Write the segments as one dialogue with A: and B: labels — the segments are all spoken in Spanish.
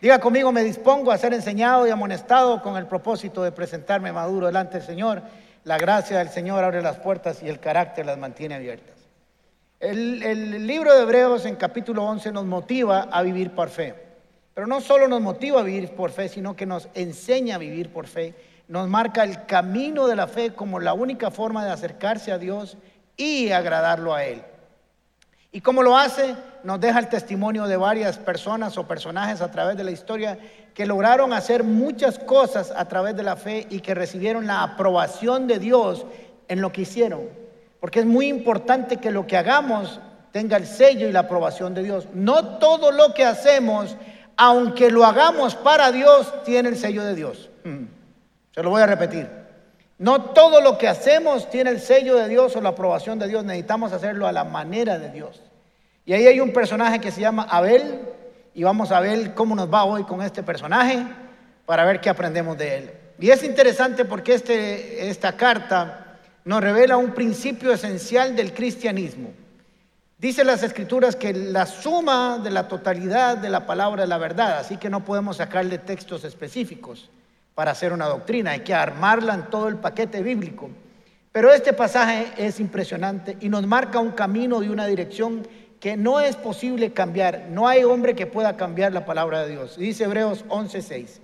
A: Diga conmigo, me dispongo a ser enseñado y amonestado con el propósito de presentarme maduro delante del Señor. La gracia del Señor abre las puertas y el carácter las mantiene abiertas. El, libro de Hebreos en capítulo 11 nos motiva a vivir por fe. Pero no solo nos motiva a vivir por fe, sino que nos enseña a vivir por fe. Nos marca el camino de la fe como la única forma de acercarse a Dios y agradarlo a Él. ¿Y cómo lo hace? Nos deja el testimonio de varias personas o personajes a través de la historia que lograron hacer muchas cosas a través de la fe y que recibieron la aprobación de Dios en lo que hicieron. Porque es muy importante que lo que hagamos tenga el sello y la aprobación de Dios. No todo lo que hacemos, aunque lo hagamos para Dios, tiene el sello de Dios. Mm. Se lo voy a repetir. No todo lo que hacemos tiene el sello de Dios o la aprobación de Dios. Necesitamos hacerlo a la manera de Dios. Y ahí hay un personaje que se llama Abel. Y vamos a ver cómo nos va hoy con este personaje para ver qué aprendemos de él. Y es interesante porque este, esta carta nos revela un principio esencial del cristianismo. Dice las escrituras que la suma de la totalidad de la palabra es la verdad, así que no podemos sacarle textos específicos para hacer una doctrina, hay que armarla en todo el paquete bíblico. Pero este pasaje es impresionante y nos marca un camino y una dirección que no es posible cambiar. No hay hombre que pueda cambiar la palabra de Dios. Dice Hebreos 11:6.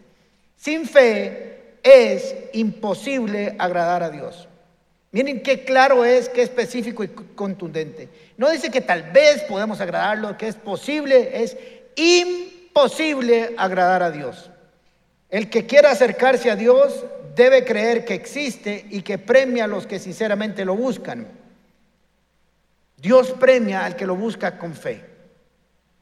A: Sin fe es imposible agradar a Dios. Miren qué claro es, qué específico y contundente. No dice que tal vez podemos agradarlo, que es posible, es imposible agradar a Dios. El que quiera acercarse a Dios debe creer que existe y que premia a los que sinceramente lo buscan. Dios premia al que lo busca con fe.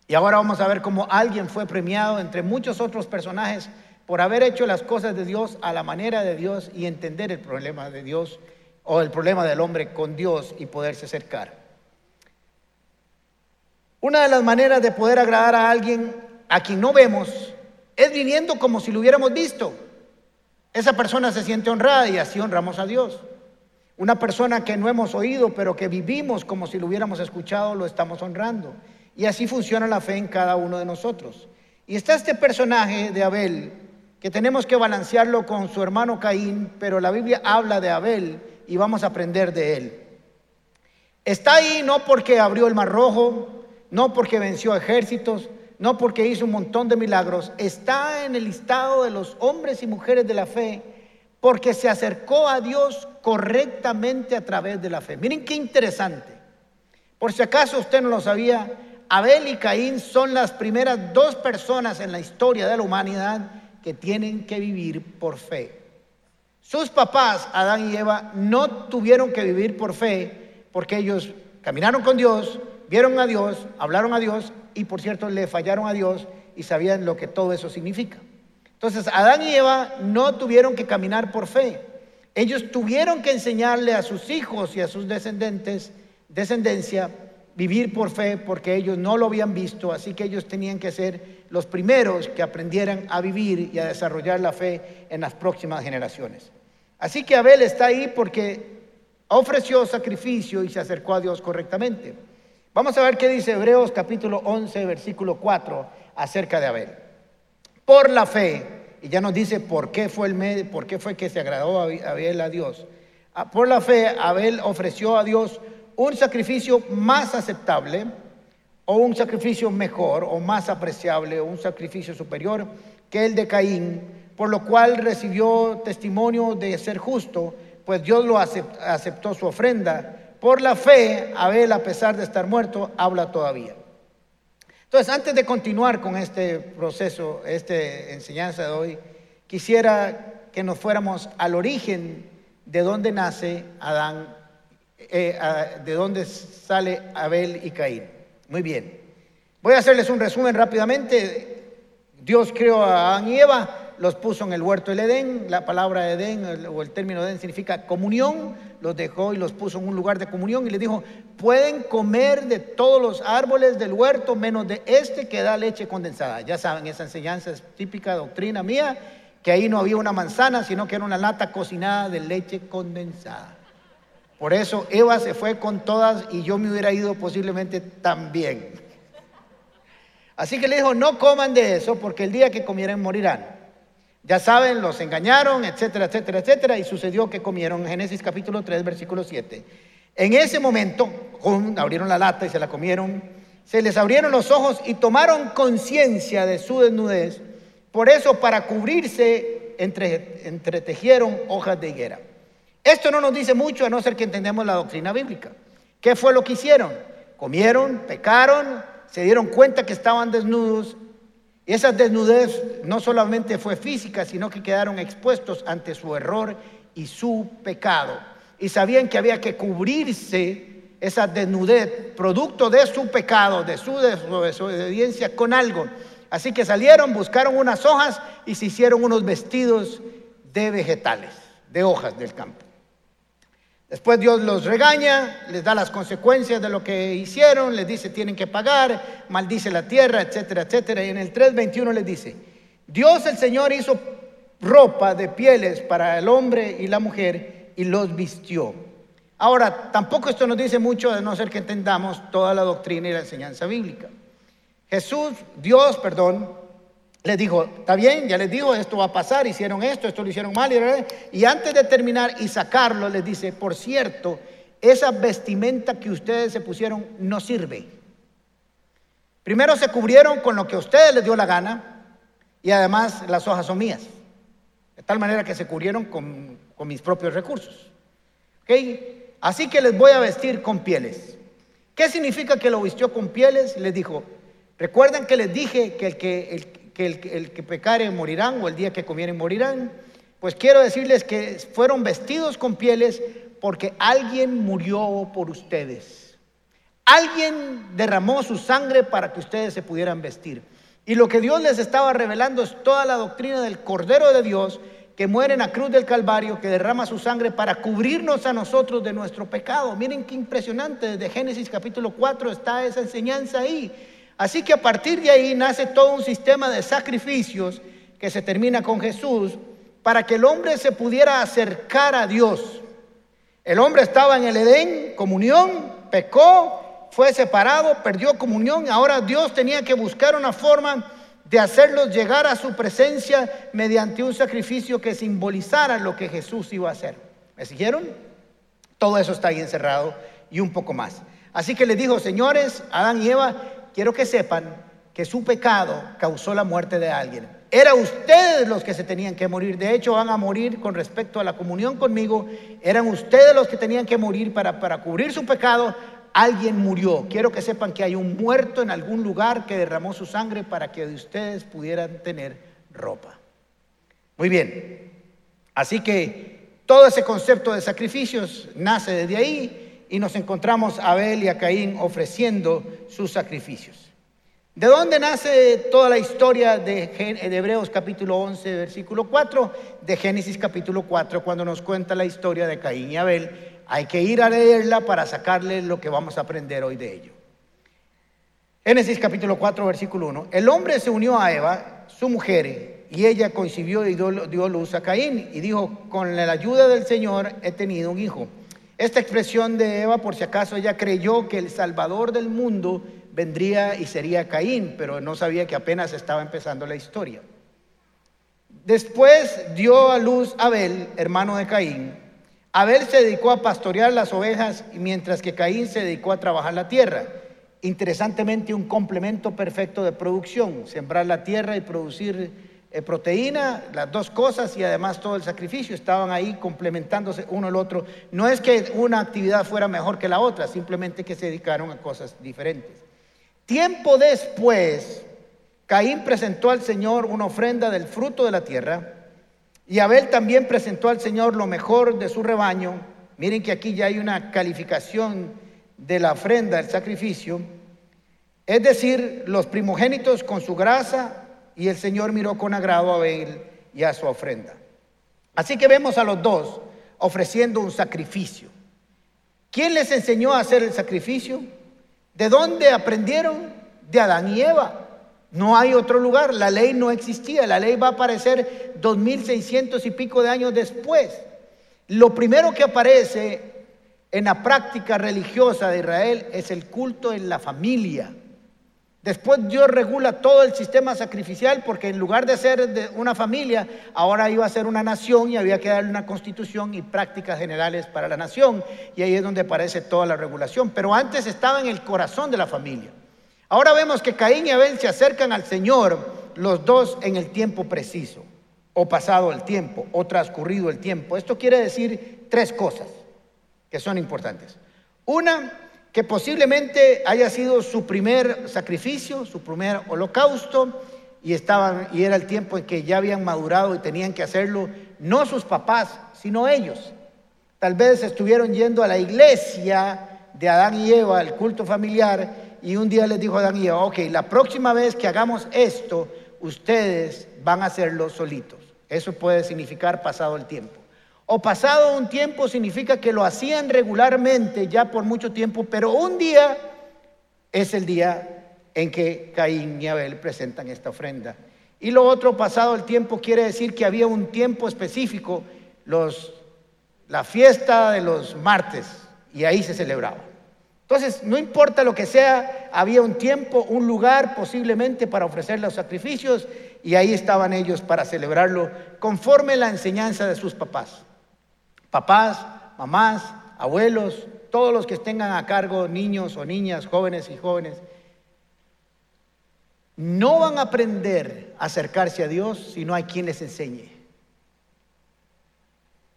A: Y ahora vamos a ver cómo alguien fue premiado entre muchos otros personajes por haber hecho las cosas de Dios a la manera de Dios y entender el problema de Dios o el problema del hombre con Dios y poderse acercar. Una de las maneras de poder agradar a alguien a quien no vemos es viviendo como si lo hubiéramos visto. Esa persona se siente honrada y así honramos a Dios. Una persona que no hemos oído, pero que vivimos como si lo hubiéramos escuchado, lo estamos honrando. Y así funciona la fe en cada uno de nosotros. Y está este personaje de Abel, que tenemos que balancearlo con su hermano Caín, pero la Biblia habla de Abel y vamos a aprender de él. Está ahí no porque abrió el mar rojo, no porque venció ejércitos, no porque hizo un montón de milagros, está en el listado de los hombres y mujeres de la fe porque se acercó a Dios correctamente a través de la fe. Miren qué interesante. Por si acaso usted no lo sabía, Abel y Caín son las primeras dos personas en la historia de la humanidad que tienen que vivir por fe. Sus papás, Adán y Eva, no tuvieron que vivir por fe porque ellos caminaron con Dios, vieron a Dios, hablaron a Dios y por cierto le fallaron a Dios y sabían lo que todo eso significa. Entonces, Adán y Eva no tuvieron que caminar por fe. Ellos tuvieron que enseñarle a sus hijos y a sus descendientes, descendencia, vivir por fe porque ellos no lo habían visto, así que ellos tenían que ser los primeros que aprendieran a vivir y a desarrollar la fe en las próximas generaciones. Así que Abel está ahí porque ofreció sacrificio y se acercó a Dios correctamente. Vamos a ver qué dice Hebreos capítulo 11, versículo 4 acerca de Abel. Por la fe, y ya nos dice por qué fue el medio, por qué fue que se agradó a Abel a Dios. Ah, por la fe, Abel ofreció a Dios un sacrificio más aceptable o un sacrificio mejor o más apreciable o un sacrificio superior que el de Caín, por lo cual recibió testimonio de ser justo, pues Dios lo aceptó su ofrenda por la fe, Abel, a pesar de estar muerto, habla todavía. Entonces, antes de continuar con este proceso, esta enseñanza de hoy, quisiera que nos fuéramos al origen de dónde nace Adán, eh, de dónde sale Abel y Caín. Muy bien. Voy a hacerles un resumen rápidamente. Dios creó a Adán y Eva, los puso en el huerto del Edén. La palabra Edén o el término Edén significa comunión. Los dejó y los puso en un lugar de comunión y les dijo, pueden comer de todos los árboles del huerto menos de este que da leche condensada. Ya saben, esa enseñanza es típica doctrina mía, que ahí no había una manzana, sino que era una lata cocinada de leche condensada. Por eso Eva se fue con todas y yo me hubiera ido posiblemente también. Así que le dijo, no coman de eso porque el día que comieren morirán. Ya saben, los engañaron, etcétera, etcétera, etcétera, y sucedió que comieron, Génesis capítulo 3, versículo 7. En ese momento, abrieron la lata y se la comieron, se les abrieron los ojos y tomaron conciencia de su desnudez. Por eso, para cubrirse, entre, entretejieron hojas de higuera. Esto no nos dice mucho a no ser que entendemos la doctrina bíblica. ¿Qué fue lo que hicieron? Comieron, pecaron, se dieron cuenta que estaban desnudos esa desnudez no solamente fue física, sino que quedaron expuestos ante su error y su pecado. Y sabían que había que cubrirse esa desnudez, producto de su pecado, de su desobediencia, con algo. Así que salieron, buscaron unas hojas y se hicieron unos vestidos de vegetales, de hojas del campo. Después Dios los regaña, les da las consecuencias de lo que hicieron, les dice tienen que pagar, maldice la tierra, etcétera, etcétera. Y en el 3.21 les dice, Dios el Señor hizo ropa de pieles para el hombre y la mujer y los vistió. Ahora, tampoco esto nos dice mucho de no ser que entendamos toda la doctrina y la enseñanza bíblica. Jesús, Dios, perdón, les dijo, está bien, ya les digo, esto va a pasar, hicieron esto, esto lo hicieron mal. Y antes de terminar y sacarlo, les dice, por cierto, esa vestimenta que ustedes se pusieron no sirve. Primero se cubrieron con lo que a ustedes les dio la gana y además las hojas son mías. De tal manera que se cubrieron con, mis propios recursos. Así que les voy a vestir con pieles. ¿Qué significa que lo vistió con pieles? Les dijo, recuerden que les dije que el que, que el, que pecare morirán o el día que comieren morirán. Pues quiero decirles que fueron vestidos con pieles porque alguien murió por ustedes. Alguien derramó su sangre para que ustedes se pudieran vestir. Y lo que Dios les estaba revelando es toda la doctrina del Cordero de Dios que muere en la cruz del Calvario, que derrama su sangre para cubrirnos a nosotros de nuestro pecado. Miren qué impresionante, desde Génesis capítulo 4 está esa enseñanza ahí. Así que a partir de ahí nace todo un sistema de sacrificios que se termina con Jesús para que el hombre se pudiera acercar a Dios. El hombre estaba en el Edén, comunión, pecó, fue separado, perdió comunión, ahora Dios tenía que buscar una forma de hacerlos llegar a su presencia mediante un sacrificio que simbolizara lo que Jesús iba a hacer. ¿Me siguieron? Todo eso está ahí encerrado y un poco más. Así que les dijo, señores, Adán y Eva, quiero que sepan que su pecado causó la muerte de alguien. Era ustedes los que se tenían que morir. De hecho, van a morir con respecto a la comunión conmigo. Eran ustedes los que tenían que morir para, para cubrir su pecado. Alguien murió. Quiero que sepan que hay un muerto en algún lugar que derramó su sangre para que de ustedes pudieran tener ropa. Muy bien. Así que todo ese concepto de sacrificios nace desde ahí y nos encontramos a Abel y a Caín ofreciendo sus sacrificios. ¿De dónde nace toda la historia de, Hebreos capítulo 11, versículo 4? De Génesis capítulo 4, cuando nos cuenta la historia de Caín y Abel. Hay que ir a leerla para sacarle lo que vamos a aprender hoy de ello. Génesis capítulo 4, versículo 1. El hombre se unió a Eva, su mujer, y ella concibió y dio, luz a Caín y dijo, con la ayuda del Señor he tenido un hijo. Esta expresión de Eva, por si acaso, ella creyó que el Salvador del mundo vendría y sería Caín, pero no sabía que apenas estaba empezando la historia. Después dio a luz Abel, hermano de Caín. Abel se dedicó a pastorear las ovejas, mientras que Caín se dedicó a trabajar la tierra. Interesantemente, un complemento perfecto de producción, sembrar la tierra y producir eh, proteína, las dos cosas y además todo el sacrificio estaban ahí complementándose uno al otro. No es que una actividad fuera mejor que la otra, simplemente que se dedicaron a cosas diferentes. Tiempo después, Caín presentó al Señor una ofrenda del fruto de la tierra y Abel también presentó al Señor lo mejor de su rebaño. Miren que aquí ya hay una calificación de la ofrenda, del sacrificio. Es decir, los primogénitos con su grasa y el Señor miró con agrado a Abel y a su ofrenda. Así que vemos a los dos ofreciendo un sacrificio. ¿Quién les enseñó a hacer el sacrificio? ¿De dónde aprendieron? De Adán y Eva. No hay otro lugar, la ley no existía, la ley va a aparecer 2600 y pico de años después. Lo primero que aparece en la práctica religiosa de Israel es el culto en la familia. Después Dios regula todo el sistema sacrificial porque en lugar de ser de una familia, ahora iba a ser una nación y había que darle una constitución y prácticas generales para la nación. Y ahí es donde aparece toda la regulación. Pero antes estaba en el corazón de la familia. Ahora vemos que Caín y Abel se acercan al Señor, los dos en el tiempo preciso, o pasado el tiempo, o transcurrido el tiempo. Esto quiere decir tres cosas que son importantes. Una, que posiblemente haya sido su primer sacrificio, su primer holocausto, y, estaban, y era el tiempo en que ya habían madurado y tenían que hacerlo, no sus papás, sino ellos. Tal vez estuvieron yendo a la iglesia de Adán y Eva, el culto familiar, y un día les dijo a Adán y Eva, ok, la próxima vez que hagamos esto, ustedes van a hacerlo solitos. Eso puede significar pasado el tiempo o pasado un tiempo significa que lo hacían regularmente ya por mucho tiempo, pero un día es el día en que Caín y Abel presentan esta ofrenda. Y lo otro, pasado el tiempo, quiere decir que había un tiempo específico, los, la fiesta de los martes, y ahí se celebraba. Entonces, no importa lo que sea, había un tiempo, un lugar posiblemente para ofrecer los sacrificios, y ahí estaban ellos para celebrarlo conforme la enseñanza de sus papás papás, mamás, abuelos, todos los que tengan a cargo niños o niñas, jóvenes y jóvenes, no van a aprender a acercarse a Dios si no hay quien les enseñe.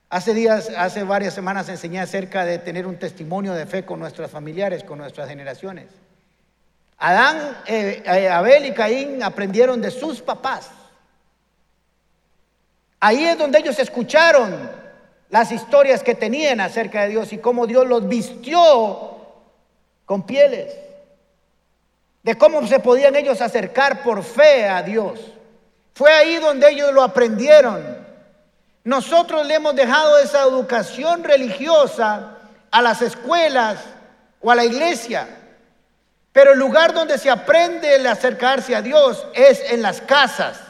A: Hace días, hace varias semanas enseñé acerca de tener un testimonio de fe con nuestros familiares, con nuestras generaciones. Adán, eh, eh, Abel y Caín aprendieron de sus papás. Ahí es donde ellos escucharon las historias que tenían acerca de Dios y cómo Dios los vistió con pieles, de cómo se podían ellos acercar por fe a Dios. Fue ahí donde ellos lo aprendieron. Nosotros le hemos dejado esa educación religiosa a las escuelas o a la iglesia. Pero el lugar donde se aprende el acercarse a Dios es en las casas.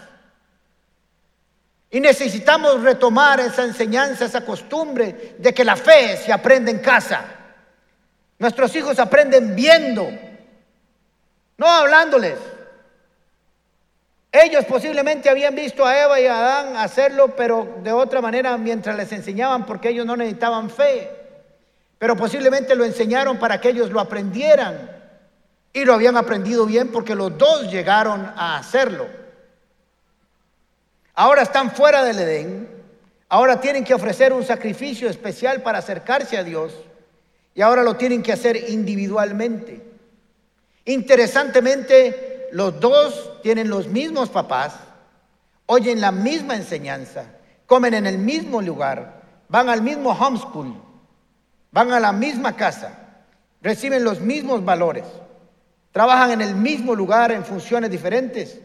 A: Y necesitamos retomar esa enseñanza, esa costumbre de que la fe se aprende en casa. Nuestros hijos aprenden viendo, no hablándoles. Ellos posiblemente habían visto a Eva y a Adán hacerlo, pero de otra manera mientras les enseñaban porque ellos no necesitaban fe. Pero posiblemente lo enseñaron para que ellos lo aprendieran. Y lo habían aprendido bien porque los dos llegaron a hacerlo. Ahora están fuera del Edén. Ahora tienen que ofrecer un sacrificio especial para acercarse a Dios. Y ahora lo tienen que hacer individualmente. Interesantemente, los dos tienen los mismos papás, oyen la misma enseñanza, comen en el mismo lugar, van al mismo homeschool, van a la misma casa, reciben los mismos valores, trabajan en el mismo lugar en funciones diferentes,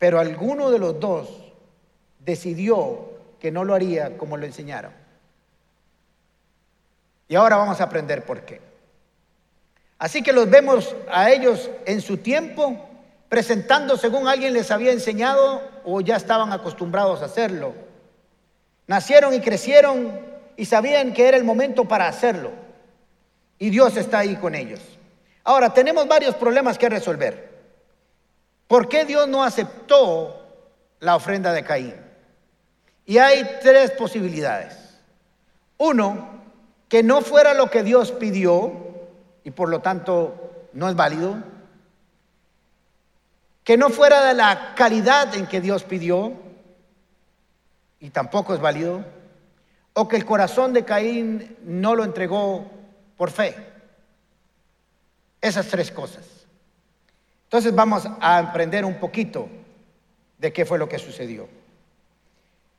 A: pero alguno de los dos decidió que no lo haría como lo enseñaron. Y ahora vamos a aprender por qué. Así que los vemos a ellos en su tiempo presentando según alguien les había enseñado o ya estaban acostumbrados a hacerlo. Nacieron y crecieron y sabían que era el momento para hacerlo. Y Dios está ahí con ellos. Ahora, tenemos varios problemas que resolver. ¿Por qué Dios no aceptó la ofrenda de Caín? Y hay tres posibilidades. Uno, que no fuera lo que Dios pidió y por lo tanto no es válido. Que no fuera de la calidad en que Dios pidió y tampoco es válido. O que el corazón de Caín no lo entregó por fe. Esas tres cosas. Entonces vamos a aprender un poquito de qué fue lo que sucedió.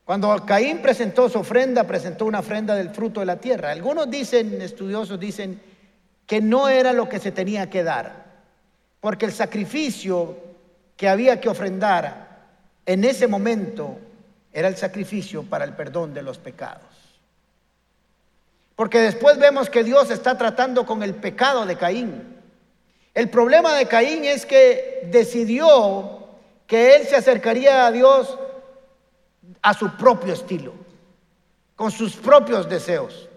A: Cuando Caín presentó su ofrenda, presentó una ofrenda del fruto de la tierra. Algunos dicen, estudiosos dicen, que no era lo que se tenía que dar, porque el sacrificio que había que ofrendar en ese momento era el sacrificio para el perdón de los pecados. Porque después vemos que Dios está tratando con el pecado de Caín. El problema de Caín es que decidió que él se acercaría a Dios a su propio estilo, con sus propios deseos,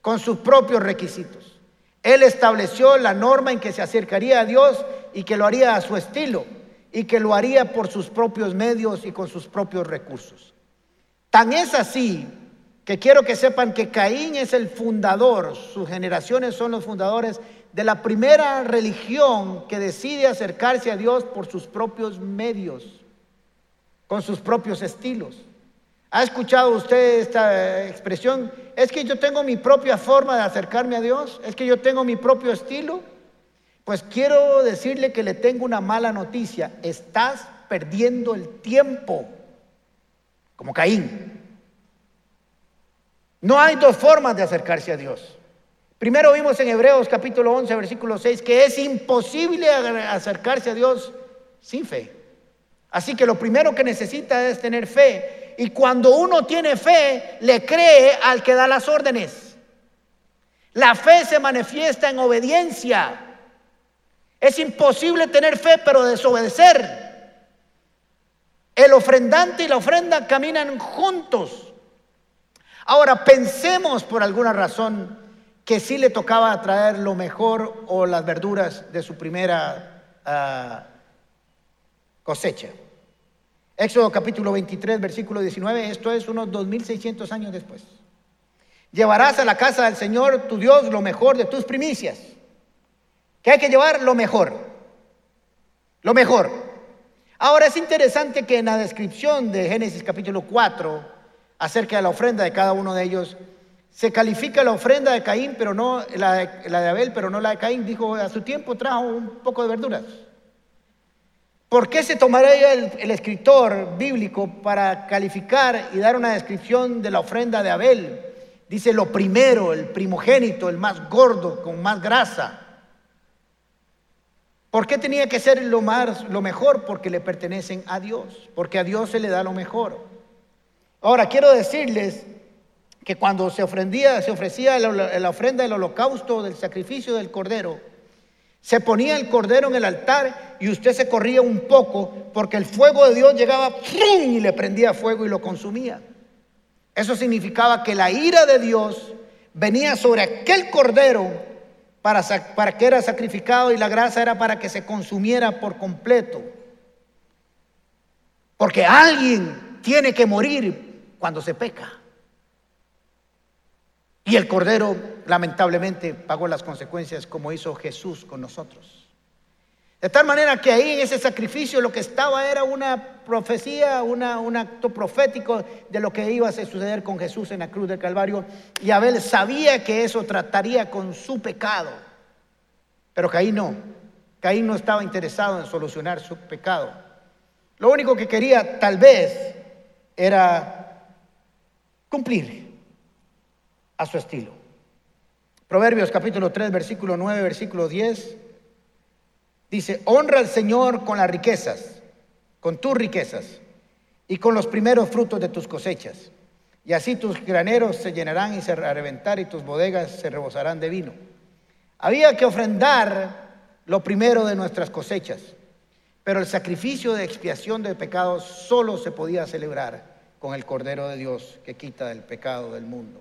A: con sus propios requisitos. Él estableció la norma en que se acercaría a Dios y que lo haría a su estilo y que lo haría por sus propios medios y con sus propios recursos. Tan es así que quiero que sepan que Caín es el fundador, sus generaciones son los fundadores de la primera religión que decide acercarse a Dios por sus propios medios, con sus propios estilos. ¿Ha escuchado usted esta expresión? Es que yo tengo mi propia forma de acercarme a Dios, es que yo tengo mi propio estilo. Pues quiero decirle que le tengo una mala noticia, estás perdiendo el tiempo, como Caín. No hay dos formas de acercarse a Dios. Primero vimos en Hebreos capítulo 11, versículo 6, que es imposible acercarse a Dios sin fe. Así que lo primero que necesita es tener fe. Y cuando uno tiene fe, le cree al que da las órdenes. La fe se manifiesta en obediencia. Es imposible tener fe pero desobedecer. El ofrendante y la ofrenda caminan juntos. Ahora pensemos por alguna razón que sí le tocaba traer lo mejor o las verduras de su primera ah, cosecha. Éxodo capítulo 23, versículo 19, esto es unos 2600 años después. Llevarás a la casa del Señor tu Dios lo mejor de tus primicias. ¿Qué hay que llevar? Lo mejor. Lo mejor. Ahora es interesante que en la descripción de Génesis capítulo 4, acerca de la ofrenda de cada uno de ellos, se califica la ofrenda de Caín, pero no la de, Abel, pero no la de Caín. Dijo, a su tiempo trajo un poco de verduras. ¿Por qué se tomaría el, escritor bíblico para calificar y dar una descripción de la ofrenda de Abel? Dice lo primero, el primogénito, el más gordo, con más grasa. ¿Por qué tenía que ser lo, más, lo mejor? Porque le pertenecen a Dios, porque a Dios se le da lo mejor. Ahora, quiero decirles que cuando se ofrendía, se ofrecía la ofrenda del holocausto, del sacrificio del cordero, se ponía el cordero en el altar y usted se corría un poco porque el fuego de Dios llegaba y le prendía fuego y lo consumía. Eso significaba que la ira de Dios venía sobre aquel cordero para, para que era sacrificado y la grasa era para que se consumiera por completo. Porque alguien tiene que morir cuando se peca. Y el Cordero lamentablemente pagó las consecuencias como hizo Jesús con nosotros. De tal manera que ahí en ese sacrificio lo que estaba era una profecía, un acto profético de lo que iba a suceder con Jesús en la cruz del Calvario. Y Abel sabía que eso trataría con su pecado. Pero Caín no. Caín no estaba interesado en solucionar su pecado. Lo único que quería tal vez era cumplir a su estilo. Proverbios capítulo 3, versículo 9, versículo 10. Dice, honra al Señor con las riquezas, con tus riquezas y con los primeros frutos de tus cosechas. Y así tus graneros se llenarán y se reventar y tus bodegas se rebosarán de vino. Había que ofrendar lo primero de nuestras cosechas, pero el sacrificio de expiación de pecados solo se podía celebrar con el Cordero de Dios que quita el pecado del mundo.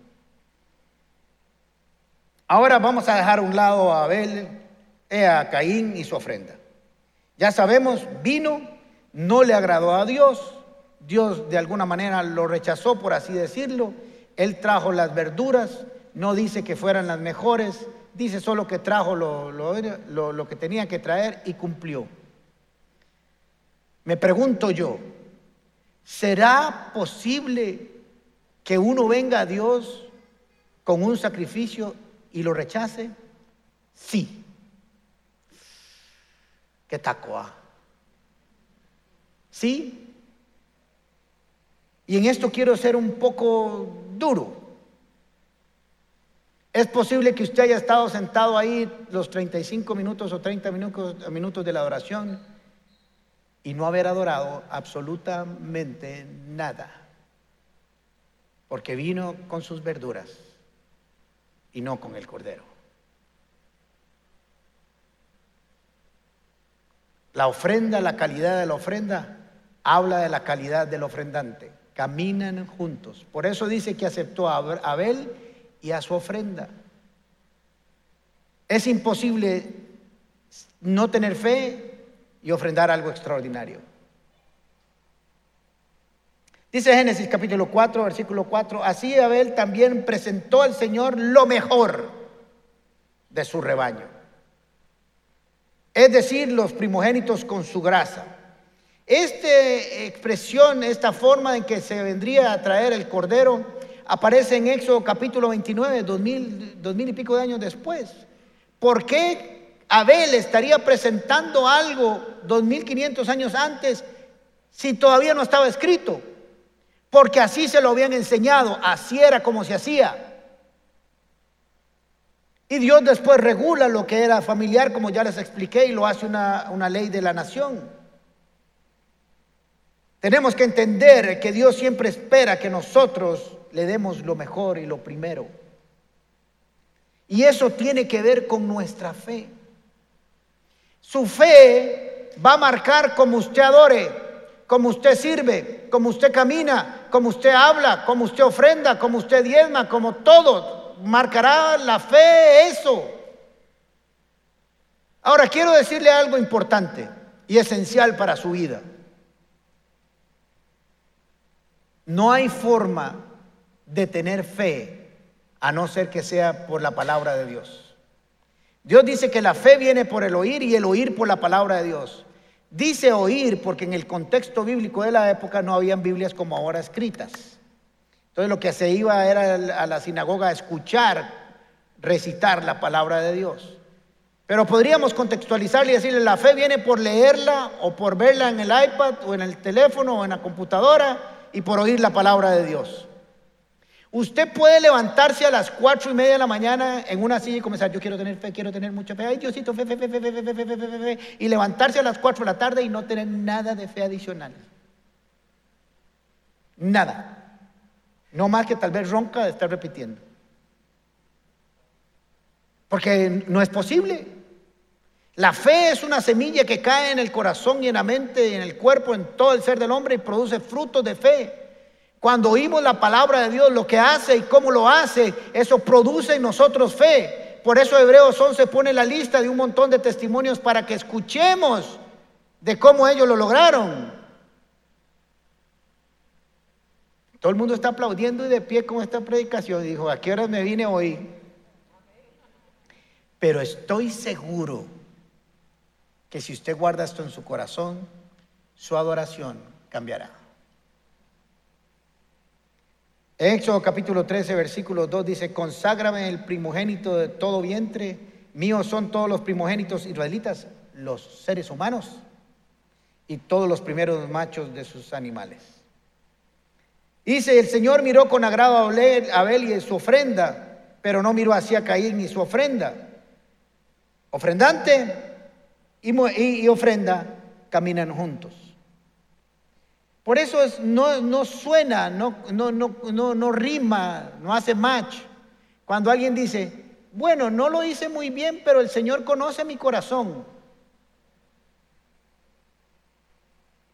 A: Ahora vamos a dejar a un lado a Abel, eh, a Caín y su ofrenda. Ya sabemos, vino, no le agradó a Dios, Dios de alguna manera lo rechazó, por así decirlo. Él trajo las verduras, no dice que fueran las mejores, dice solo que trajo lo, lo que tenía que traer y cumplió. Me pregunto yo, ¿será posible que uno venga a Dios con un sacrificio y lo rechace? Sí. ¿Qué tacoa? ¿Sí? Y en esto quiero ser un poco duro. Es posible que usted haya estado sentado ahí los 35 minutos o 30 minutos, minutos de la adoración y no haber adorado absolutamente nada, porque vino con sus verduras y no con el Cordero. La ofrenda, la calidad de la ofrenda, habla de la calidad del ofrendante. Caminan juntos. Por eso dice que aceptó a Abel y a su ofrenda. Es imposible no tener fe y ofrendar algo extraordinario. Dice Génesis capítulo 4, versículo 4, así Abel también presentó al Señor lo mejor de su rebaño, es decir, los primogénitos con su grasa. Esta expresión, esta forma en que se vendría a traer el cordero, aparece en Éxodo capítulo 29, dos mil, dos mil y pico de años después. ¿Por qué Abel estaría presentando algo dos mil quinientos años antes si todavía no estaba escrito? Porque así se lo habían enseñado, así era como se hacía. Y Dios después regula lo que era familiar, como ya les expliqué, y lo hace una, una ley de la nación. Tenemos que entender que Dios siempre espera que nosotros le demos lo mejor y lo primero. Y eso tiene que ver con nuestra fe. Su fe va a marcar como usted adore, como usted sirve, como usted camina, como usted habla, como usted ofrenda, como usted diezma, como todo. Marcará la fe eso. Ahora quiero decirle algo importante y esencial para su vida. No hay forma de tener fe a no ser que sea por la palabra de Dios. Dios dice que la fe viene por el oír y el oír por la palabra de Dios. Dice oír porque en el contexto bíblico de la época no habían Biblias como ahora escritas. Entonces lo que se iba era a la sinagoga a escuchar, recitar la palabra de Dios. Pero podríamos contextualizarle y decirle, la fe viene por leerla o por verla en el iPad o en el teléfono o en la computadora y por oír la palabra de Dios. Usted puede levantarse a las cuatro y media de la mañana en una silla y comenzar, yo quiero tener fe, quiero tener mucha fe, ay Diosito, fe, fe, fe, fe, fe, fe, fe, fe, fe, y levantarse a las cuatro de la tarde y no tener nada de fe adicional. Nada. No más que tal vez ronca de estar repitiendo. Porque no es posible. La fe es una semilla que cae en el corazón y en la mente y en el cuerpo, en todo el ser del hombre y produce frutos de fe. Cuando oímos la palabra de Dios, lo que hace y cómo lo hace, eso produce en nosotros fe. Por eso Hebreos 11 pone la lista de un montón de testimonios para que escuchemos de cómo ellos lo lograron. Todo el mundo está aplaudiendo y de pie con esta predicación. Dijo, ¿a qué hora me vine hoy? Pero estoy seguro que si usted guarda esto en su corazón, su adoración cambiará. Éxodo capítulo 13, versículo 2 dice, conságrame el primogénito de todo vientre, míos son todos los primogénitos israelitas, los seres humanos, y todos los primeros machos de sus animales. Dice, el Señor miró con agrado a Abel y su ofrenda, pero no miró hacia Caín y su ofrenda. Ofrendante y ofrenda caminan juntos. Por eso no, suena, no, rima, no hace match. Cuando alguien dice, bueno, no lo hice muy bien, pero el Señor conoce mi corazón.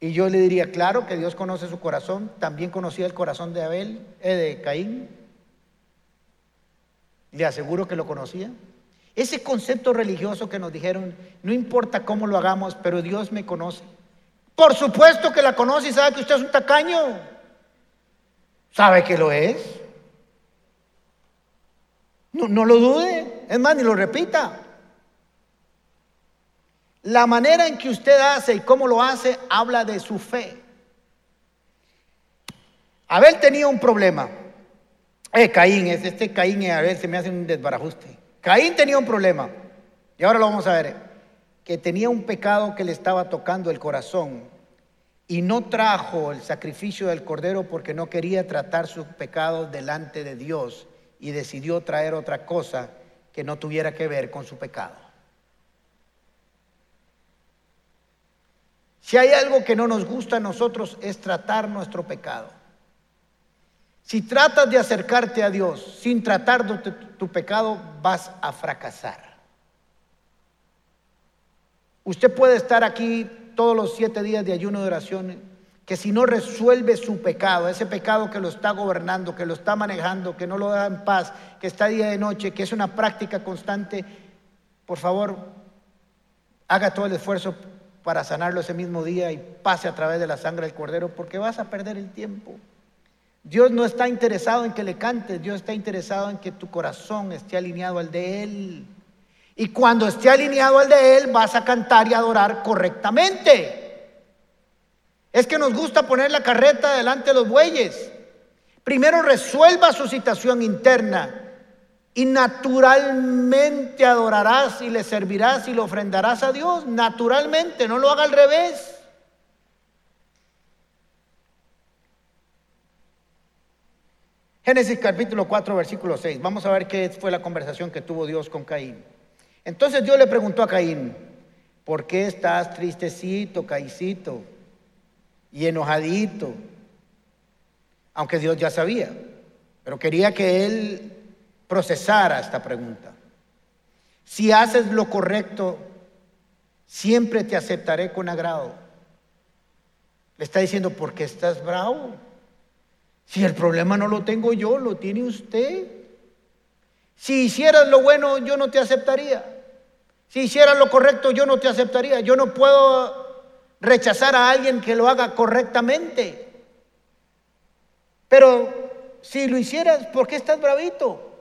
A: Y yo le diría, claro que Dios conoce su corazón, también conocía el corazón de Abel, eh, de Caín. Le aseguro que lo conocía. Ese concepto religioso que nos dijeron, no importa cómo lo hagamos, pero Dios me conoce. Por supuesto que la conoce y sabe que usted es un tacaño. ¿Sabe que lo es? No, lo dude. Es más, ni lo repita. La manera en que usted hace y cómo lo hace habla de su fe. Abel tenía un problema. Eh, Caín, este Caín y Abel se me hace un desbarajuste. Caín tenía un problema. Y ahora lo vamos a ver que tenía un pecado que le estaba tocando el corazón y no trajo el sacrificio del cordero porque no quería tratar su pecado delante de Dios y decidió traer otra cosa que no tuviera que ver con su pecado. Si hay algo que no nos gusta a nosotros es tratar nuestro pecado. Si tratas de acercarte a Dios sin tratar tu, tu pecado, vas a fracasar. Usted puede estar aquí todos los siete días de ayuno de oración, que si no resuelve su pecado, ese pecado que lo está gobernando, que lo está manejando, que no lo da en paz, que está día de noche, que es una práctica constante, por favor, haga todo el esfuerzo para sanarlo ese mismo día y pase a través de la sangre del cordero, porque vas a perder el tiempo. Dios no está interesado en que le cantes, Dios está interesado en que tu corazón esté alineado al de Él. Y cuando esté alineado al de Él, vas a cantar y adorar correctamente. Es que nos gusta poner la carreta delante de los bueyes. Primero resuelva su situación interna y naturalmente adorarás y le servirás y le ofrendarás a Dios. Naturalmente, no lo haga al revés. Génesis capítulo 4, versículo 6. Vamos a ver qué fue la conversación que tuvo Dios con Caín. Entonces Dios le preguntó a Caín, ¿por qué estás tristecito, Caícito? Y enojadito. Aunque Dios ya sabía, pero quería que él procesara esta pregunta. Si haces lo correcto, siempre te aceptaré con agrado. Le está diciendo, ¿por qué estás bravo? Si el problema no lo tengo yo, lo tiene usted. Si hicieras lo bueno, yo no te aceptaría. Si hicieras lo correcto, yo no te aceptaría. Yo no puedo rechazar a alguien que lo haga correctamente. Pero si lo hicieras, ¿por qué estás bravito?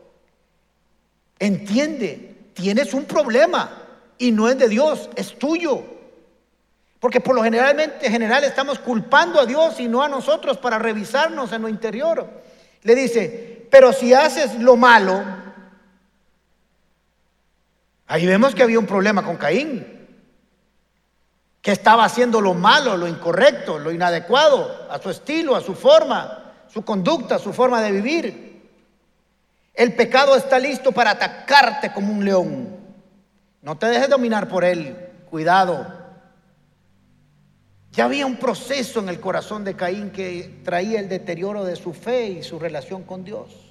A: Entiende, tienes un problema y no es de Dios, es tuyo. Porque por lo generalmente general estamos culpando a Dios y no a nosotros para revisarnos en lo interior. Le dice, pero si haces lo malo, ahí vemos que había un problema con Caín, que estaba haciendo lo malo, lo incorrecto, lo inadecuado, a su estilo, a su forma, su conducta, su forma de vivir. El pecado está listo para atacarte como un león. No te dejes dominar por él. Cuidado. Ya había un proceso en el corazón de Caín que traía el deterioro de su fe y su relación con Dios.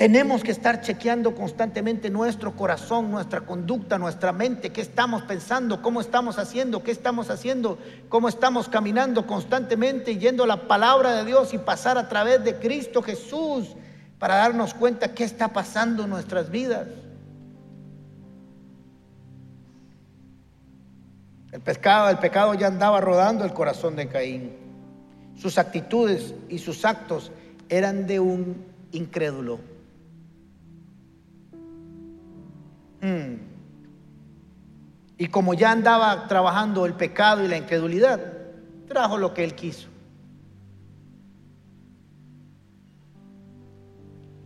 A: Tenemos que estar chequeando constantemente nuestro corazón, nuestra conducta, nuestra mente, qué estamos pensando, cómo estamos haciendo, qué estamos haciendo, cómo estamos caminando constantemente yendo a la palabra de Dios y pasar a través de Cristo Jesús para darnos cuenta qué está pasando en nuestras vidas. El pecado, el pecado ya andaba rodando el corazón de Caín. Sus actitudes y sus actos eran de un incrédulo. Y como ya andaba trabajando el pecado y la incredulidad, trajo lo que él quiso.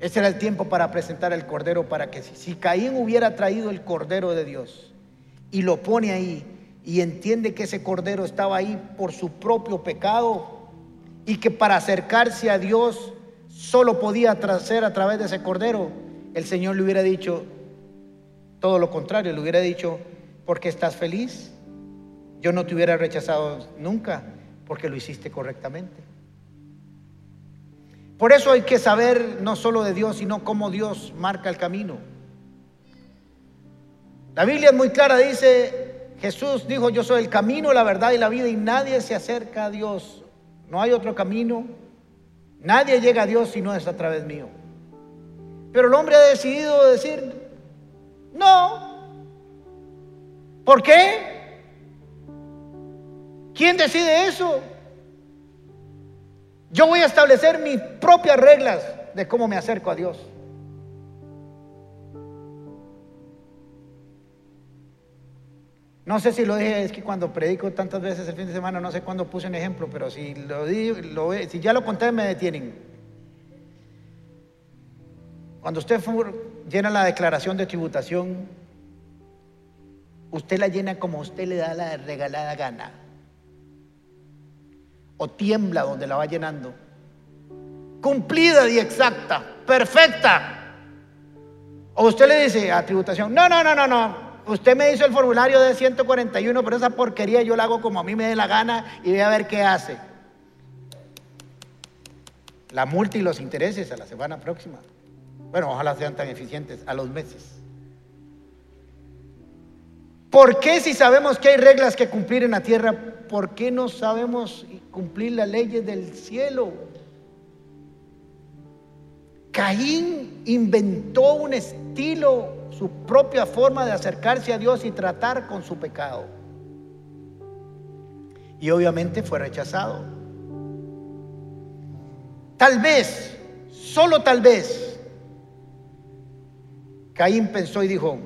A: Ese era el tiempo para presentar el cordero para que si Caín hubiera traído el cordero de Dios y lo pone ahí y entiende que ese cordero estaba ahí por su propio pecado y que para acercarse a Dios solo podía hacer a través de ese cordero, el Señor le hubiera dicho, todo lo contrario, le hubiera dicho, porque estás feliz, yo no te hubiera rechazado nunca, porque lo hiciste correctamente. Por eso hay que saber no solo de Dios, sino cómo Dios marca el camino. La Biblia es muy clara, dice, Jesús dijo, yo soy el camino, la verdad y la vida, y nadie se acerca a Dios. No hay otro camino. Nadie llega a Dios si no es a través mío. Pero el hombre ha decidido decir, no. ¿Por qué? ¿Quién decide eso? Yo voy a establecer mis propias reglas de cómo me acerco a Dios. No sé si lo dije, es que cuando predico tantas veces el fin de semana, no sé cuándo puse un ejemplo, pero si, lo, lo si ya lo conté, me detienen. Cuando usted llena la declaración de tributación, usted la llena como usted le da la regalada gana. O tiembla donde la va llenando. Cumplida y exacta, perfecta. O usted le dice a tributación, no, no, no, no, no. Usted me hizo el formulario de 141, pero esa porquería yo la hago como a mí me dé la gana y voy a ver qué hace. La multa y los intereses a la semana próxima. Bueno, ojalá sean tan eficientes a los meses. ¿Por qué si sabemos que hay reglas que cumplir en la tierra, por qué no sabemos cumplir las leyes del cielo? Caín inventó un estilo su propia forma de acercarse a Dios y tratar con su pecado. Y obviamente fue rechazado. Tal vez, solo tal vez, Caín pensó y dijo,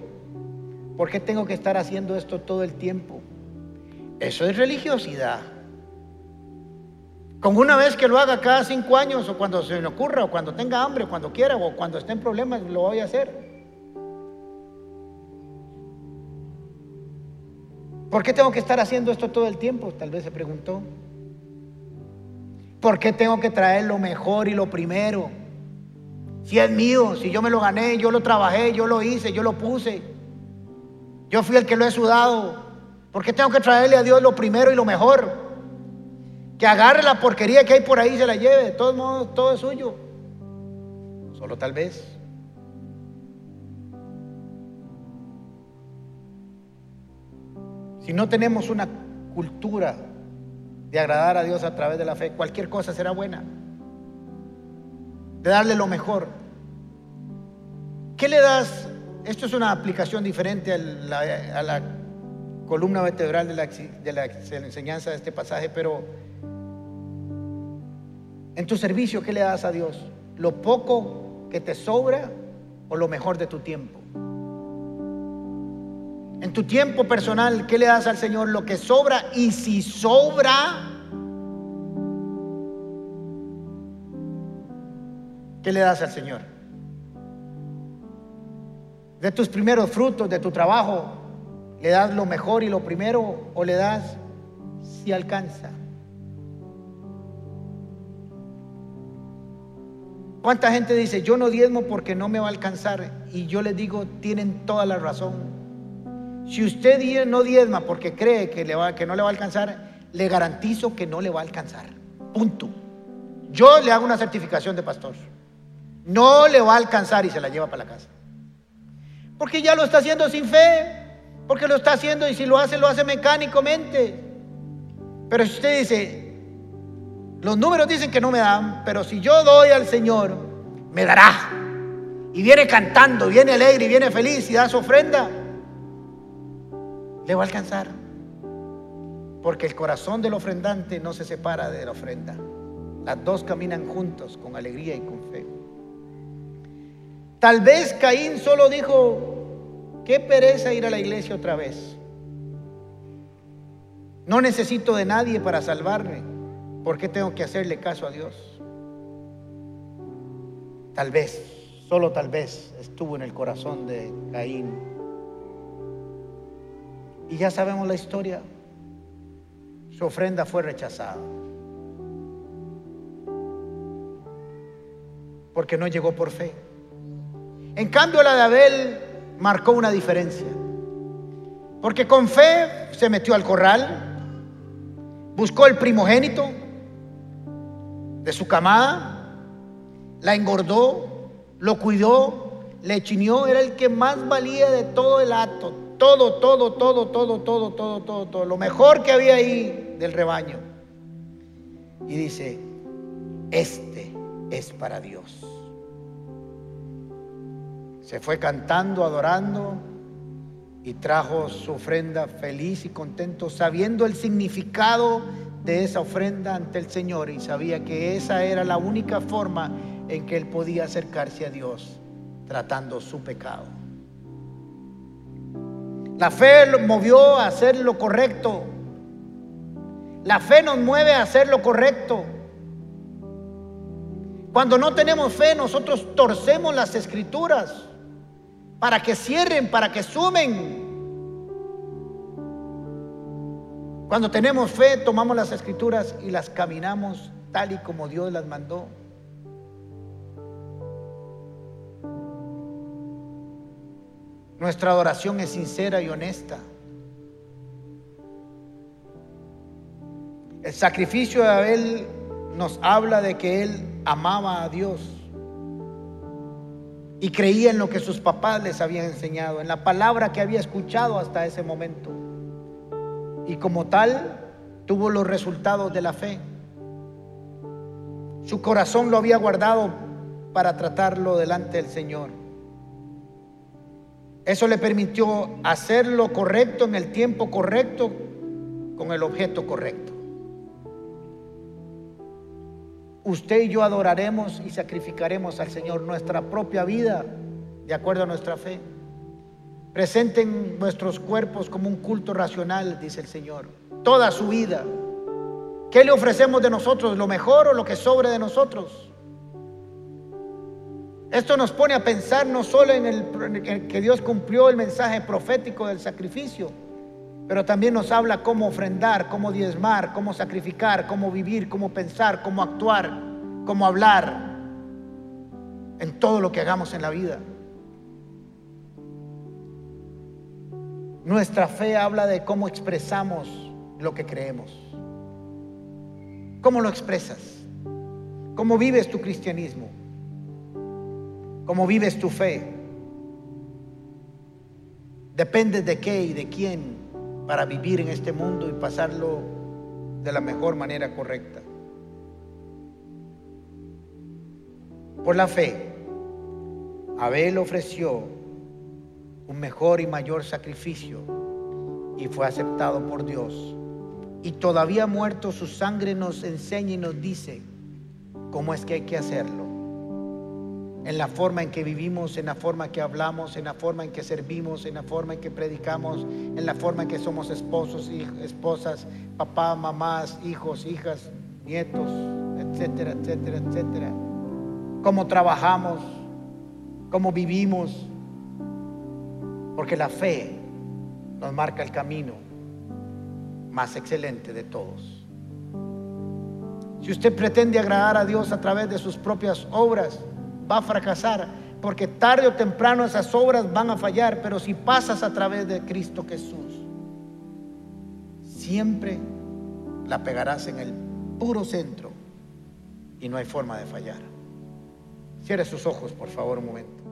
A: ¿por qué tengo que estar haciendo esto todo el tiempo? Eso es religiosidad. Con una vez que lo haga cada cinco años, o cuando se me ocurra, o cuando tenga hambre, o cuando quiera, o cuando esté en problemas, lo voy a hacer. ¿Por qué tengo que estar haciendo esto todo el tiempo? Tal vez se preguntó. ¿Por qué tengo que traer lo mejor y lo primero? Si es mío, si yo me lo gané, yo lo trabajé, yo lo hice, yo lo puse. Yo fui el que lo he sudado. ¿Por qué tengo que traerle a Dios lo primero y lo mejor? Que agarre la porquería que hay por ahí y se la lleve. De todos modos, todo es suyo. Solo tal vez. Si no tenemos una cultura de agradar a Dios a través de la fe, cualquier cosa será buena. De darle lo mejor. ¿Qué le das? Esto es una aplicación diferente a la, columna vertebral de la, de la enseñanza de este pasaje, pero en tu servicio, ¿qué le das a Dios? ¿Lo poco que te sobra o lo mejor de tu tiempo? En tu tiempo personal, ¿qué le das al Señor? Lo que sobra. Y si sobra, ¿qué le das al Señor? De tus primeros frutos, de tu trabajo, ¿le das lo mejor y lo primero o le das si alcanza? ¿Cuánta gente dice, yo no diezmo porque no me va a alcanzar? Y yo les digo, tienen toda la razón. Si usted no diezma porque cree que, que no le va a alcanzar, le garantizo que no le va a alcanzar. Punto. Yo le hago una certificación de pastor. No le va a alcanzar y se la lleva para la casa. Porque ya lo está haciendo sin fe. Porque lo está haciendo y si lo hace, lo hace mecánicamente. Pero si usted dice, los números dicen que no me dan, pero si yo doy al Señor, me dará. Y viene cantando, viene alegre y viene feliz y da su ofrenda, le va a alcanzar. Porque el corazón del ofrendante no se separa de la ofrenda. Las dos caminan juntos con alegría y con fe. Tal vez Caín solo dijo, qué pereza ir a la iglesia otra vez. No necesito de nadie para salvarme. ¿Por qué tengo que hacerle caso a Dios? Tal vez, solo tal vez, estuvo en el corazón de Caín. Y ya sabemos la historia. Su ofrenda fue rechazada. Porque no llegó por fe. En cambio, la de Abel marcó una diferencia. Porque con fe se metió al corral, buscó el primogénito de su camada, la engordó, lo cuidó, le chineó, era el que más valía de todo el acto. Todo, todo, todo, todo, todo, todo, todo, todo. Lo mejor que había ahí del rebaño. Y dice, este es para Dios. Se fue cantando, adorando y trajo su ofrenda feliz y contento, sabiendo el significado de esa ofrenda ante el Señor y sabía que esa era la única forma en que él podía acercarse a Dios tratando su pecado. La fe lo movió a hacer lo correcto. La fe nos mueve a hacer lo correcto. Cuando no tenemos fe, nosotros torcemos las escrituras para que cierren, para que sumen. Cuando tenemos fe, tomamos las escrituras y las caminamos tal y como Dios las mandó. Nuestra adoración es sincera y honesta. El sacrificio de Abel nos habla de que él amaba a Dios y creía en lo que sus papás les habían enseñado, en la palabra que había escuchado hasta ese momento y como tal tuvo los resultados de la fe. Su corazón lo había guardado para tratarlo delante del Señor. Eso le permitió hacer lo correcto en el tiempo correcto con el objeto correcto. Usted y yo adoraremos y sacrificaremos al Señor nuestra propia vida de acuerdo a nuestra fe. Presenten nuestros cuerpos como un culto racional, dice el Señor. Toda su vida. ¿Qué le ofrecemos de nosotros? ¿Lo mejor o lo que sobre de nosotros? Esto nos pone a pensar no solo en, el, que Dios cumplió el mensaje profético del sacrificio, pero también nos habla cómo ofrendar, cómo diezmar, cómo sacrificar, cómo vivir, cómo pensar, cómo actuar, cómo hablar en todo lo que hagamos en la vida. Nuestra fe habla de cómo expresamos lo que creemos. ¿Cómo lo expresas? ¿Cómo vives tu cristianismo? cómo vives tu fe. Depende de qué y de quién para vivir en este mundo y pasarlo de la mejor manera correcta. Por la fe, Abel ofreció un mejor y mayor sacrificio y fue aceptado por Dios. Y todavía muerto su sangre nos enseña y nos dice cómo es que hay que hacerlo en la forma en que vivimos, en la forma que hablamos, en la forma en que servimos, en la forma en que predicamos, en la forma en que somos esposos y esposas, papá, mamás, hijos, hijas, nietos, etcétera, etcétera, etcétera. Cómo trabajamos, cómo vivimos, porque la fe nos marca el camino más excelente de todos. Si usted pretende agradar a Dios a través de sus propias obras, va a fracasar, porque tarde o temprano esas obras van a fallar, pero si pasas a través de Cristo Jesús, siempre la pegarás en el puro centro y no hay forma de fallar. Cierre sus ojos, por favor, un momento.